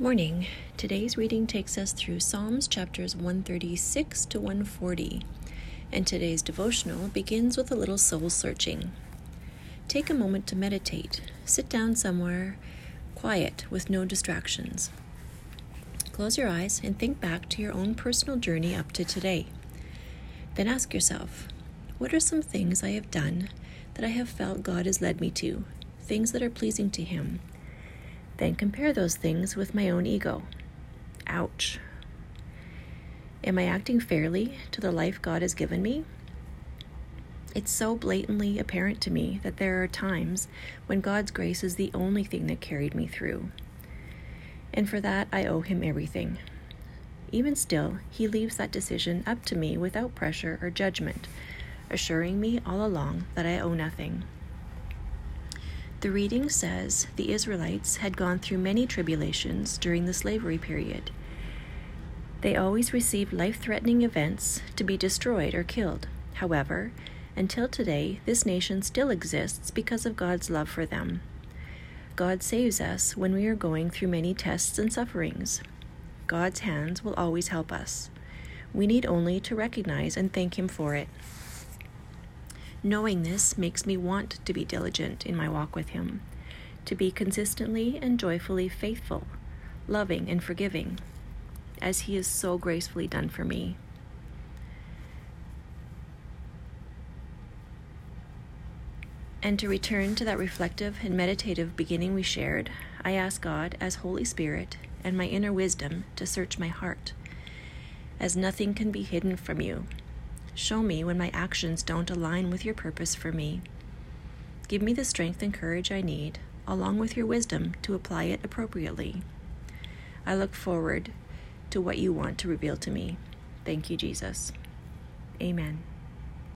Good morning. Today's reading takes us through Psalms chapters 136 to 140, and today's devotional begins with a little soul searching. Take a moment to meditate. Sit down somewhere quiet with no distractions. Close your eyes and think back to your own personal journey up to today. Then ask yourself, what are some things I have done that I have felt God has led me to, things that are pleasing to Him? Then compare those things with my own ego. Ouch. Am I acting fairly to the life God has given me? It's so blatantly apparent to me that there are times when God's grace is the only thing that carried me through. And for that, I owe Him everything. Even still, He leaves that decision up to me without pressure or judgment, assuring me all along that I owe nothing. The reading says the Israelites had gone through many tribulations during the slavery period. They always received life threatening events to be destroyed or killed. However, until today, this nation still exists because of God's love for them. God saves us when we are going through many tests and sufferings. God's hands will always help us. We need only to recognize and thank Him for it. Knowing this makes me want to be diligent in my walk with Him, to be consistently and joyfully faithful, loving and forgiving, as He has so gracefully done for me. And to return to that reflective and meditative beginning we shared, I ask God, as Holy Spirit and my inner wisdom, to search my heart, as nothing can be hidden from you Show me when my actions don't align with your purpose for me. Give me the strength and courage I need, along with your wisdom, to apply it appropriately. I look forward to what you want to reveal to me. Thank you, Jesus. Amen.